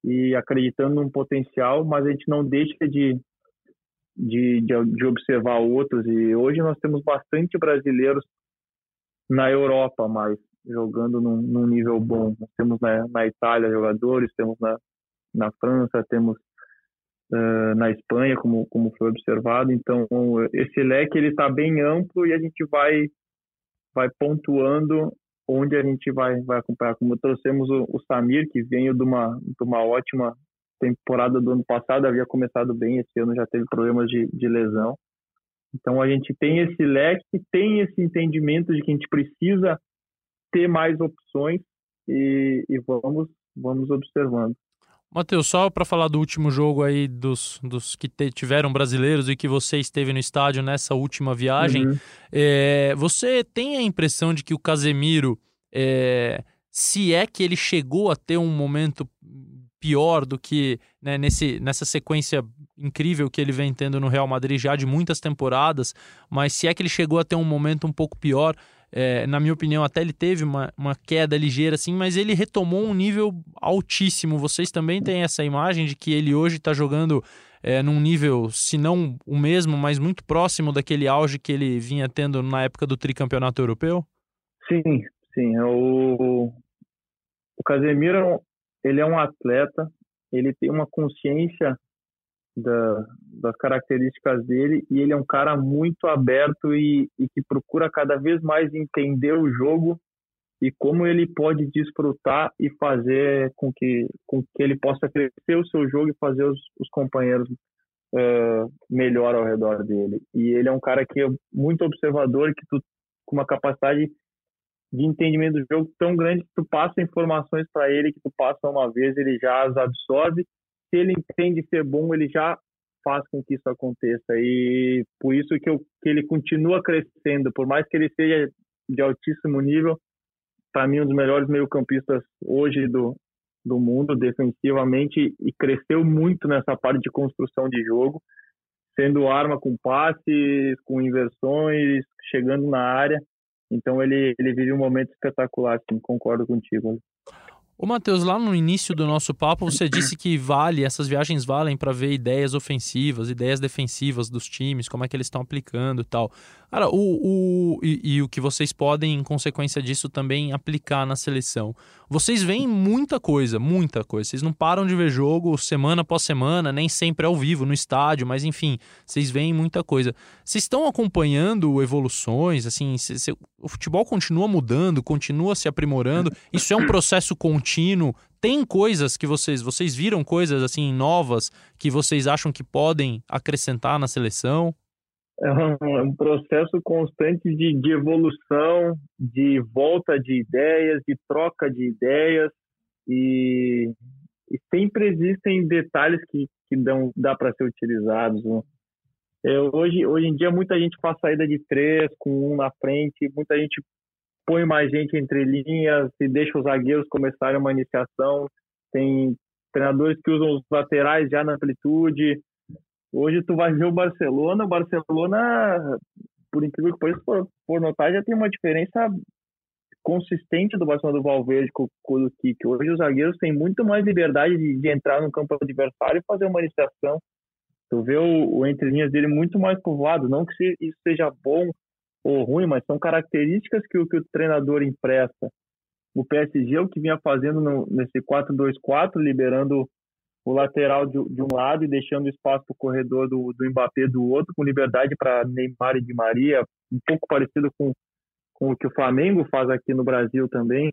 S2: e acreditando no potencial, mas a gente não deixa de, de, de, de observar outros. E hoje nós temos bastante brasileiros na Europa, mas jogando num, num nível bom. Nós temos na, na Itália jogadores, temos na, na França, temos uh, na Espanha, como, como foi observado. Então, esse leque ele está bem amplo e a gente vai, vai pontuando onde a gente vai, vai acompanhar. Como trouxemos o, o Samir, que veio de uma, de uma ótima temporada do ano passado, havia começado bem, esse ano já teve problemas de, de lesão. Então a gente tem esse leque, tem esse entendimento de que a gente precisa ter mais opções e, e vamos, vamos observando.
S1: Matheus, só para falar do último jogo aí dos, dos que te, tiveram brasileiros e que você esteve no estádio nessa última viagem, uhum. é, você tem a impressão de que o Casemiro, é, se é que ele chegou a ter um momento pior do que né, nesse, nessa sequência incrível que ele vem tendo no Real Madrid já de muitas temporadas, mas se é que ele chegou a ter um momento um pouco pior, é, na minha opinião, até ele teve uma, uma queda ligeira, assim, mas ele retomou um nível altíssimo. Vocês também têm essa imagem de que ele hoje está jogando é, num nível, se não o mesmo, mas muito próximo daquele auge que ele vinha tendo na época do tricampeonato europeu?
S2: Sim, sim. O, o Casemiro ele é um atleta, ele tem uma consciência da, das características dele e ele é um cara muito aberto e, e, que procura cada vez mais entender o jogo e como ele pode desfrutar e fazer com que, com que ele possa crescer o seu jogo e fazer os, os companheiros uh, melhor ao redor dele. E ele é um cara que é muito observador, que tu, com uma capacidade de entendimento do jogo tão grande que tu passa informações para ele que tu passa uma vez ele já as absorve se ele entende ser bom, ele já faz com que isso aconteça. E por isso que, eu, que ele continua crescendo, por mais que ele seja de altíssimo nível, para mim um dos melhores meio-campistas hoje do, do mundo defensivamente e cresceu muito nessa parte de construção de jogo, sendo arma com passes, com inversões, chegando na área. Então ele ele vive um momento espetacular, sim, concordo contigo.
S1: Ô Matheus, lá no início do nosso papo, você disse que vale, essas viagens valem para ver ideias ofensivas, ideias defensivas dos times, como é que eles estão aplicando e tal. Cara, o, o, e, e, o que vocês podem, em consequência disso, também aplicar na seleção. Vocês veem muita coisa, muita coisa. Vocês não param de ver jogo semana após semana, nem sempre ao vivo, no estádio, mas enfim, vocês veem muita coisa. Vocês estão acompanhando evoluções, assim, cê, cê, o futebol continua mudando, continua se aprimorando. Isso é um processo contínuo. Tem coisas que vocês, vocês viram coisas assim novas que vocês acham que podem acrescentar na seleção?
S2: é um, é um processo constante de, de, evolução, de volta de ideias, de troca de ideias e, e sempre existem detalhes que, que dão, dá para ser utilizados. Né? É, hoje, hoje em dia muita gente faz saída de três com um na frente, muita gente põe mais gente entre linhas e deixa os zagueiros começarem uma iniciação. Tem treinadores que usam os laterais já na amplitude, Hoje tu vai ver o Barcelona, o Barcelona, por incrível que pareça, por, por notar, já tem uma diferença consistente do Barcelona do Valverde com, o Kik. Hoje os zagueiros têm muito mais liberdade de, de, entrar no campo adversário e fazer uma iniciação. Tu vê o, o entre linhas dele muito mais povoado, não que isso seja bom ou ruim, mas são características que o, que o treinador empresta. O PSG, o que vinha fazendo no, nesse 4-2-4, liberando o lateral de, de, um lado e deixando espaço para o corredor do, do Mbappé do outro, com liberdade para Neymar e Di Maria, um pouco parecido com, com o que o Flamengo faz aqui no Brasil também.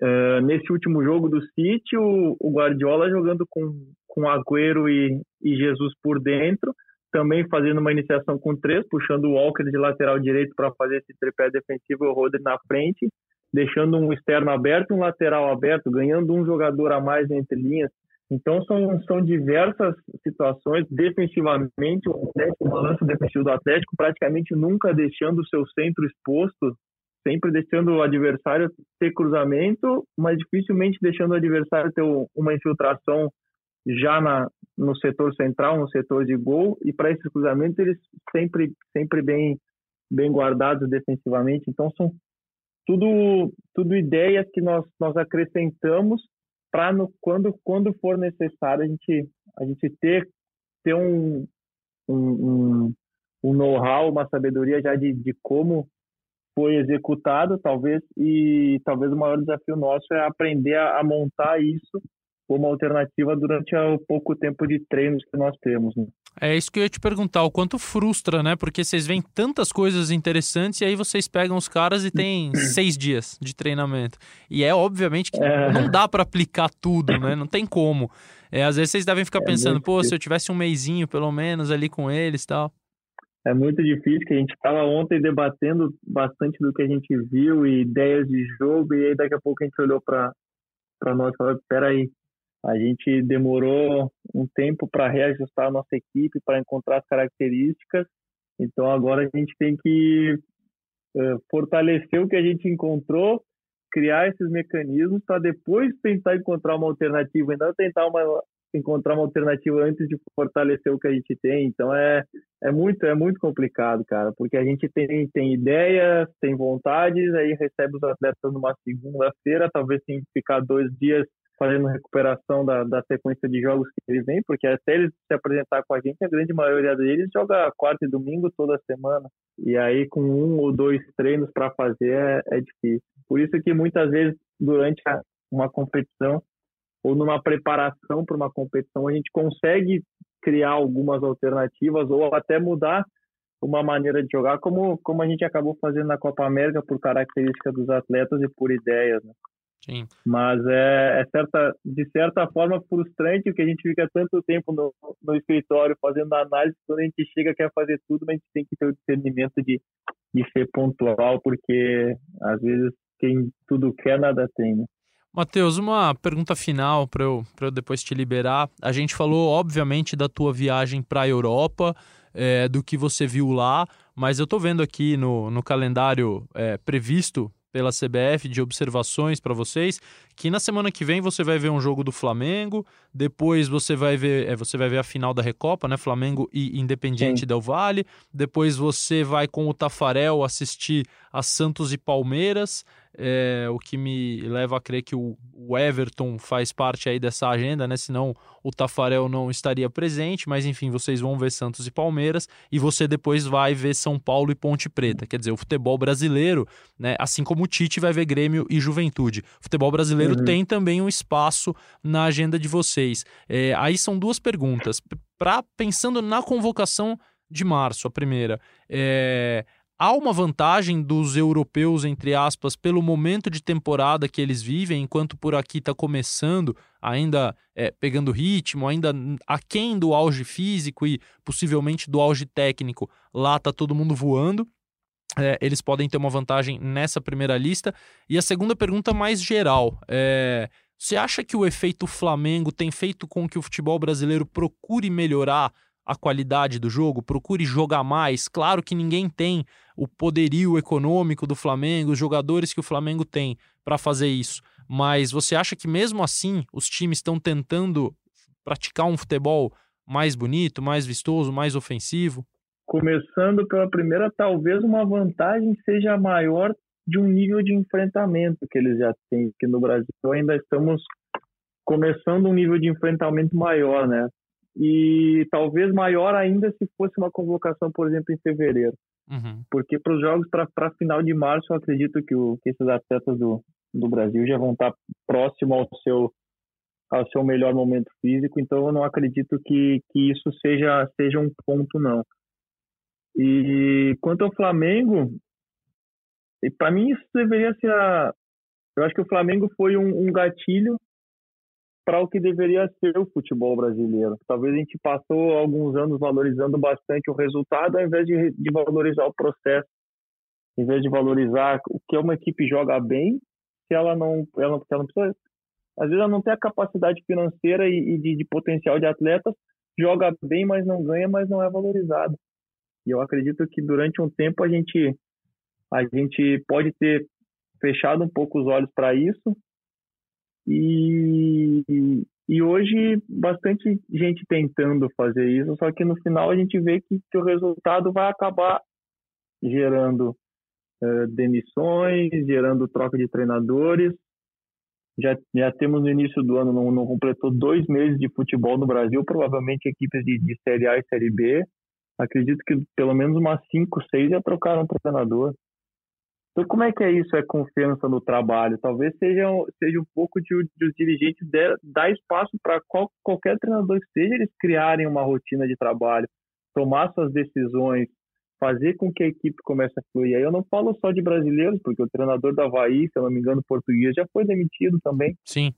S2: Uh, nesse último jogo do City, o, o, Guardiola jogando com, com Agüero e, e Jesus por dentro, também fazendo uma iniciação com três, puxando o Walker de lateral direito para fazer esse tripé defensivo e o Rodri na frente, deixando um externo aberto, um lateral aberto, ganhando um jogador a mais entre linhas, então, são, são diversas situações. Defensivamente, o, o balanço defensivo do Atlético praticamente nunca deixando o seu centro exposto, sempre deixando o adversário ter cruzamento, mas dificilmente deixando o adversário ter uma infiltração já na, no setor central, no setor de gol. E para esse cruzamento, eles sempre, sempre bem, bem guardados defensivamente. Então, são tudo, tudo ideias que nós, nós acrescentamos para quando quando for necessário a gente a gente ter ter um um, um, um know-how, uma sabedoria já de, de como foi executado, talvez, e talvez o maior desafio nosso é aprender a, a montar isso como alternativa durante o pouco tempo de treinos que nós temos. Né?
S1: É isso que eu ia te perguntar, o quanto frustra, né? Porque vocês veem tantas coisas interessantes e aí vocês pegam os caras e tem *clears throat* seis dias de treinamento. E é obviamente que é... não dá para aplicar tudo, né? Não tem como. É, às vezes vocês devem ficar é pensando, pô, difícil. se eu tivesse um meizinho pelo menos ali com eles tal.
S2: É muito difícil, que a gente estava ontem debatendo bastante do que a gente viu e ideias de jogo, e aí daqui a pouco a gente olhou para nós e falou, peraí, a gente demorou um tempo para reajustar a nossa equipe, para encontrar as características. Então agora a gente tem que uh, fortalecer o que a gente encontrou, criar esses mecanismos para depois tentar encontrar uma alternativa, ainda tentar uma, encontrar uma alternativa antes de fortalecer o que a gente tem. Então é, é muito é muito complicado, cara, porque a gente tem, tem ideias, tem vontades, aí recebe os atletas numa segunda-feira, talvez tem que ficar dois dias fazendo recuperação da, da sequência de jogos que eles vêm, porque até eles se apresentar com a gente, a grande maioria deles joga quarta e domingo toda semana. E aí, com um ou dois treinos para fazer, é, é, difícil. Por isso que muitas vezes, durante uma competição, ou numa preparação para uma competição, a gente consegue criar algumas alternativas ou até mudar uma maneira de jogar, como, como a gente acabou fazendo na Copa América, por característica dos atletas e por ideias. Né? Sim. Mas é, é, certa, de certa forma frustrante que a gente fica tanto tempo no, no escritório fazendo análise, quando a gente chega quer fazer tudo, mas a gente tem que ter o discernimento de, de ser pontual, porque às vezes quem tudo quer, nada tem. Né?
S1: Matheus, uma pergunta final para eu, eu depois te liberar. A gente falou, obviamente, da tua viagem para a Europa, é, do que você viu lá, mas eu estou vendo aqui no, no calendário é, previsto pela CBF de observações para vocês, que na semana que vem você vai ver um jogo do Flamengo, depois você vai ver, é, você vai ver a final da Recopa, né, Flamengo e Independiente Sim. del Valle, depois você vai com o Tafarel assistir a Santos e Palmeiras, é, o que me leva a crer que o, o, Everton faz parte aí dessa agenda, né? Senão o Tafarel não estaria presente, mas enfim, vocês vão ver Santos e Palmeiras e você depois vai ver São Paulo e Ponte Preta. Quer dizer, o futebol brasileiro, né? Assim como o Tite vai ver Grêmio e Juventude. O futebol brasileiro uhum. tem também um espaço na agenda de vocês. É, aí são duas perguntas. Para pensando na convocação de março, a primeira. É, há uma vantagem dos europeus, entre aspas, pelo momento de temporada que eles vivem, enquanto por aqui está começando, ainda é, pegando ritmo, ainda aquém do auge físico e possivelmente do auge técnico. Lá está todo mundo voando. É, eles podem ter uma vantagem nessa primeira lista. E a segunda pergunta mais geral é. Você acha que o efeito Flamengo tem feito com que o futebol brasileiro procure melhorar a qualidade do jogo, procure jogar mais. Claro que ninguém tem o poderio econômico do Flamengo, os jogadores que o Flamengo tem para fazer isso. Mas você acha que mesmo assim os times estão tentando praticar um futebol mais bonito, mais vistoso, mais ofensivo?
S2: Começando pela primeira, talvez uma vantagem seja maior de um nível de enfrentamento que eles já têm, que no Brasil ainda estamos começando um nível de enfrentamento maior, né? E talvez maior ainda se fosse uma convocação, por exemplo, em fevereiro. Uhum. Porque para os jogos para final de março, eu acredito que, o, que esses atletas do, do Brasil já vão estar próximo ao seu ao seu melhor momento físico, então eu não acredito que, que isso seja seja um ponto não. E quanto ao Flamengo, para mim isso deveria ser a, eu acho que o Flamengo foi um, um gatilho para o que deveria ser o futebol brasileiro. Talvez a gente passou alguns anos valorizando bastante o resultado ao invés de, de valorizar o processo, em vez de valorizar o que uma equipe joga bem, se ela não, ela, ela não precisa, às vezes ela não tem a capacidade financeira e, e de, de potencial de atletas, joga bem, mas não ganha, mas não é valorizado. E eu acredito que durante um tempo a gente a gente pode ter fechado um pouco os olhos para isso e, e hoje, bastante gente tentando fazer isso, só que no final a gente vê que, que o resultado vai acabar gerando uh, demissões, gerando troca de treinadores. Já, já temos no início do ano, não, não completou dois meses de futebol no Brasil, provavelmente equipes de, de Série A e Série B. Acredito que pelo menos umas cinco, seis já trocaram treinador. Então, como é que é isso? É confiança no trabalho? Talvez seja, seja um pouco de, de os dirigentes de, dar espaço para qual, qualquer treinador que seja, eles criarem uma rotina de trabalho, tomar suas decisões, fazer com que a equipe comece a fluir. Aí eu não falo só de brasileiros, porque o treinador da Havaí, se eu não me engano, português, já foi demitido também.
S1: Sim.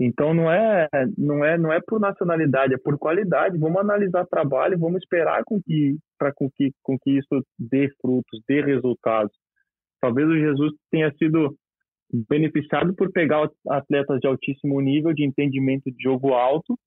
S2: Então não é não é não é por nacionalidade, é por qualidade. Vamos analisar trabalho, vamos esperar com que para com que com que isso dê frutos, dê resultados. Talvez o Jesus tenha sido beneficiado por pegar atletas de altíssimo nível, de entendimento de jogo alto,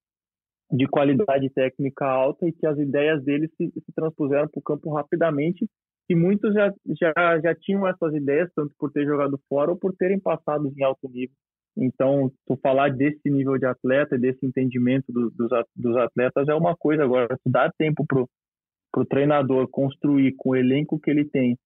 S2: de qualidade técnica alta e que as ideias deles se, se transpuseram para o campo rapidamente e muitos já, já, já tinham essas ideias, tanto por ter jogado fora ou por terem passado em alto nível. Então, tu falar desse nível de atleta, desse entendimento do, dos, dos atletas é uma coisa. Agora, tu dá tempo pro, pro treinador construir com o elenco que ele tem,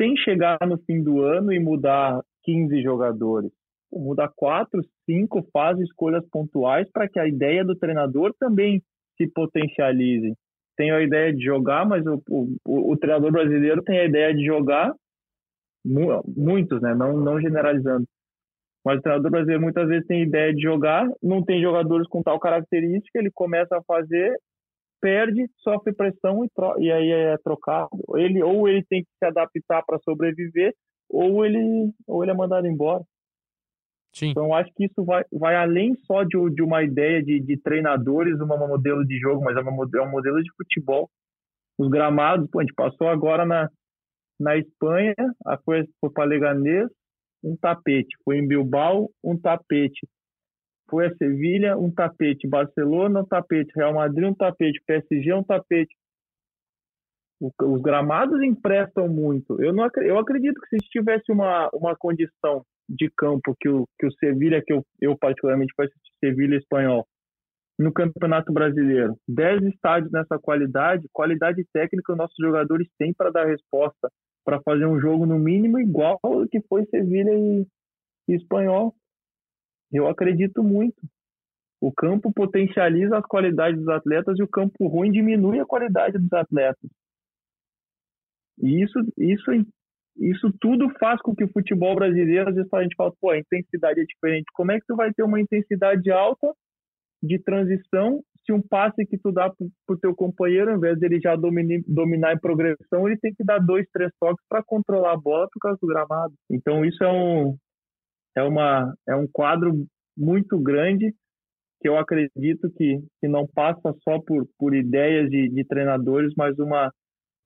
S2: sem chegar no fim do ano e mudar 15 jogadores. Muda quatro, cinco, faz escolhas pontuais para que a ideia do treinador também se potencialize. Tem a ideia de jogar, mas o, o, o treinador brasileiro tem a ideia de jogar, muitos, né? não, não generalizando, mas o treinador brasileiro muitas vezes tem ideia de jogar, não tem jogadores com tal característica, ele começa a fazer, perde, sofre pressão e, e aí é trocado. Ele ou ele tem que se adaptar para sobreviver, ou ele ou ele é mandado embora.
S1: Sim.
S2: Então acho que isso vai, vai além só de, de uma ideia de, de treinadores, um modelo de jogo, mas é, uma, é um modelo de futebol. Os gramados, pô, a gente passou agora na, na Espanha, a coisa foi para Leganês, um tapete. Foi em Bilbao, um tapete. Foi a Sevilha, um tapete. Barcelona, um tapete. Real Madrid, um tapete. PSG, um tapete. Os gramados emprestam muito. Eu, não, eu acredito que se tivesse uma, uma condição de campo que o, que o Sevilha, que eu, eu particularmente conheço Sevilha espanhol, no Campeonato Brasileiro, 10 estádios nessa qualidade, qualidade técnica nossos jogadores têm para dar resposta para fazer um jogo no mínimo igual ao que foi Sevilha e, e Espanhol. Eu acredito muito. O campo potencializa as qualidades dos atletas e o campo ruim diminui a qualidade dos atletas. E isso, isso, isso tudo faz com que o futebol brasileiro, às vezes a gente fala, pô, a intensidade é diferente. Como é que tu vai ter uma intensidade alta de transição se um passe que tu dá pro, pro teu companheiro, ao invés dele já domine, dominar em progressão, ele tem que dar dois, três toques para controlar a bola por causa do gramado. Então isso é um é uma é um quadro muito grande que eu acredito que, que não passa só por, por ideias de, de treinadores, mas uma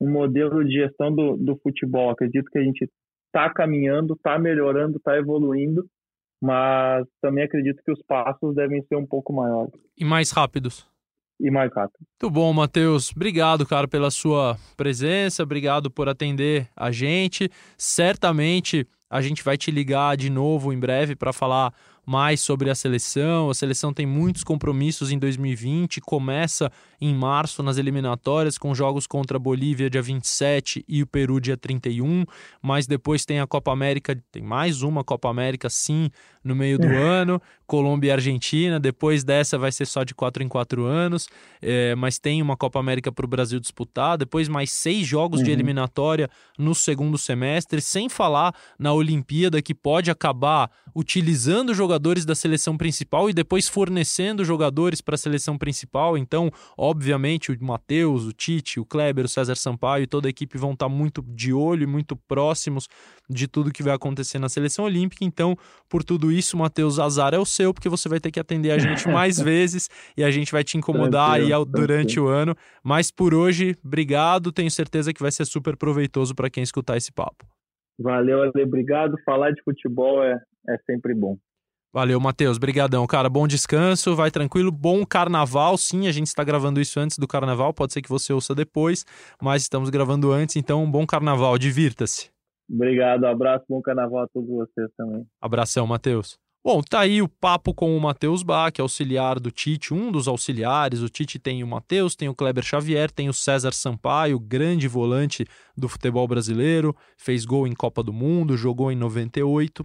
S2: um modelo de gestão do, do futebol. Acredito que a gente está caminhando, está melhorando, está evoluindo mas também acredito que os passos devem ser um pouco maiores.
S1: E mais rápidos.
S2: E mais rápido.
S1: Muito bom, Matheus. Obrigado, cara, pela sua presença, obrigado por atender a gente. Certamente a gente vai te ligar de novo em breve para falar mais sobre a seleção. A seleção tem muitos compromissos em 2020, começa em março nas eliminatórias com jogos contra a Bolívia dia 27 e o Peru dia 31, mas depois tem a Copa América, tem mais uma Copa América sim no meio do ano, Colômbia e Argentina, depois dessa vai ser só de quatro em quatro anos, é, mas tem uma Copa América para o Brasil disputar, depois mais seis jogos uhum. de eliminatória no segundo semestre, sem falar na Olimpíada que pode acabar utilizando jogadores da seleção principal e depois fornecendo jogadores para a seleção principal. Então, obviamente, o Matheus, o Tite, o Kleber, o César Sampaio e toda a equipe vão estar tá muito de olho e muito próximos de tudo que vai acontecer na seleção olímpica. Então, por tudo isso, Matheus, azar é o seu, porque você vai ter que atender a gente *laughs* mais vezes e a gente vai te incomodar aí durante o ano. Mas por hoje, obrigado. Tenho certeza que vai ser super proveitoso para quem escutar esse papo.
S2: Valeu, Ale. Obrigado. Falar de futebol é, é sempre bom.
S1: Valeu, Matheus. Brigadão, cara. Bom descanso, vai tranquilo. Bom carnaval. Sim, a gente está gravando isso antes do carnaval. Pode ser que você ouça depois, mas estamos gravando antes, então bom carnaval. Divirta-se.
S2: Obrigado, abraço, bom carnaval a todos vocês também.
S1: Abração, Matheus. Bom, tá aí o papo com o Matheus Bach, auxiliar do Tite, um dos auxiliares. O Tite tem o Matheus, tem o Kleber Xavier, tem o César Sampaio, grande volante do futebol brasileiro, fez gol em Copa do Mundo, jogou em 98.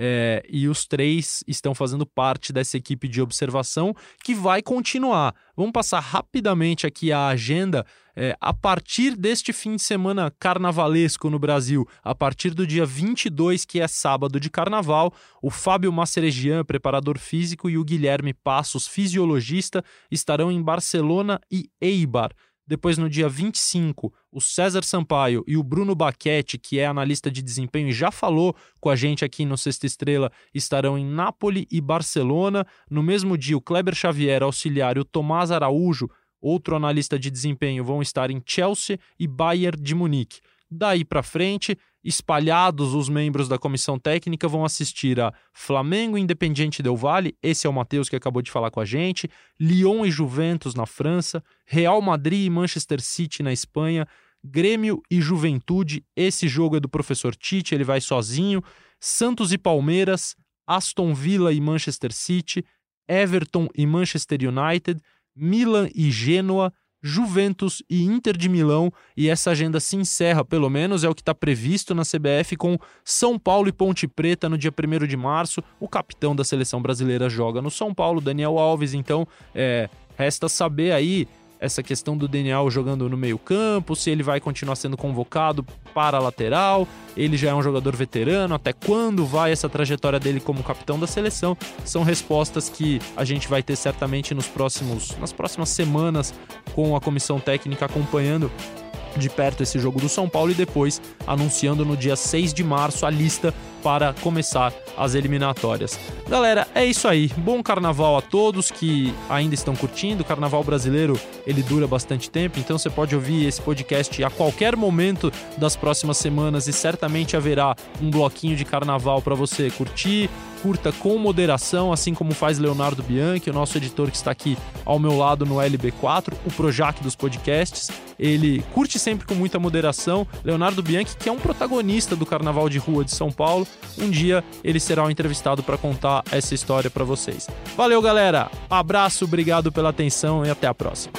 S1: É, e os três estão fazendo parte dessa equipe de observação que vai continuar. Vamos passar rapidamente aqui a agenda. É, a partir deste fim de semana carnavalesco no Brasil, a partir do dia 22, que é sábado de carnaval, o Fábio Maceregian, preparador físico, e o Guilherme Passos, fisiologista, estarão em Barcelona e Eibar. Depois, no dia 25, o César Sampaio e o Bruno Baquete, que é analista de desempenho e já falou com a gente aqui no Sexta Estrela, estarão em Nápoles e Barcelona. No mesmo dia, o Kleber Xavier, auxiliar, e o Tomás Araújo, outro analista de desempenho, vão estar em Chelsea e Bayern de Munique. Daí para frente, espalhados os membros da comissão técnica vão assistir a Flamengo Independiente Del Valle, esse é o Matheus que acabou de falar com a gente, Lyon e Juventus na França, Real Madrid e Manchester City na Espanha, Grêmio e Juventude, esse jogo é do professor Tite, ele vai sozinho, Santos e Palmeiras, Aston Villa e Manchester City, Everton e Manchester United, Milan e Genoa, Juventus e Inter de Milão, e essa agenda se encerra, pelo menos é o que está previsto na CBF, com São Paulo e Ponte Preta no dia 1 de março. O capitão da seleção brasileira joga no São Paulo, Daniel Alves, então é, resta saber aí essa questão do Daniel jogando no meio-campo, se ele vai continuar sendo convocado para a lateral, ele já é um jogador veterano, até quando vai essa trajetória dele como capitão da seleção? São respostas que a gente vai ter certamente nos próximos, nas próximas semanas com a comissão técnica acompanhando de perto esse jogo do São Paulo e depois anunciando no dia 6 de março a lista para começar as eliminatórias. Galera, é isso aí. Bom carnaval a todos que ainda estão curtindo. O carnaval brasileiro, ele dura bastante tempo, então você pode ouvir esse podcast a qualquer momento das próximas semanas e certamente haverá um bloquinho de carnaval para você curtir, curta com moderação, assim como faz Leonardo Bianchi, o nosso editor que está aqui ao meu lado no LB4, o Projac dos podcasts. Ele curte sempre com muita moderação. Leonardo Bianchi, que é um protagonista do Carnaval de Rua de São Paulo, um dia ele será o entrevistado para contar essa história para vocês. Valeu, galera. Abraço, obrigado pela atenção e até a próxima.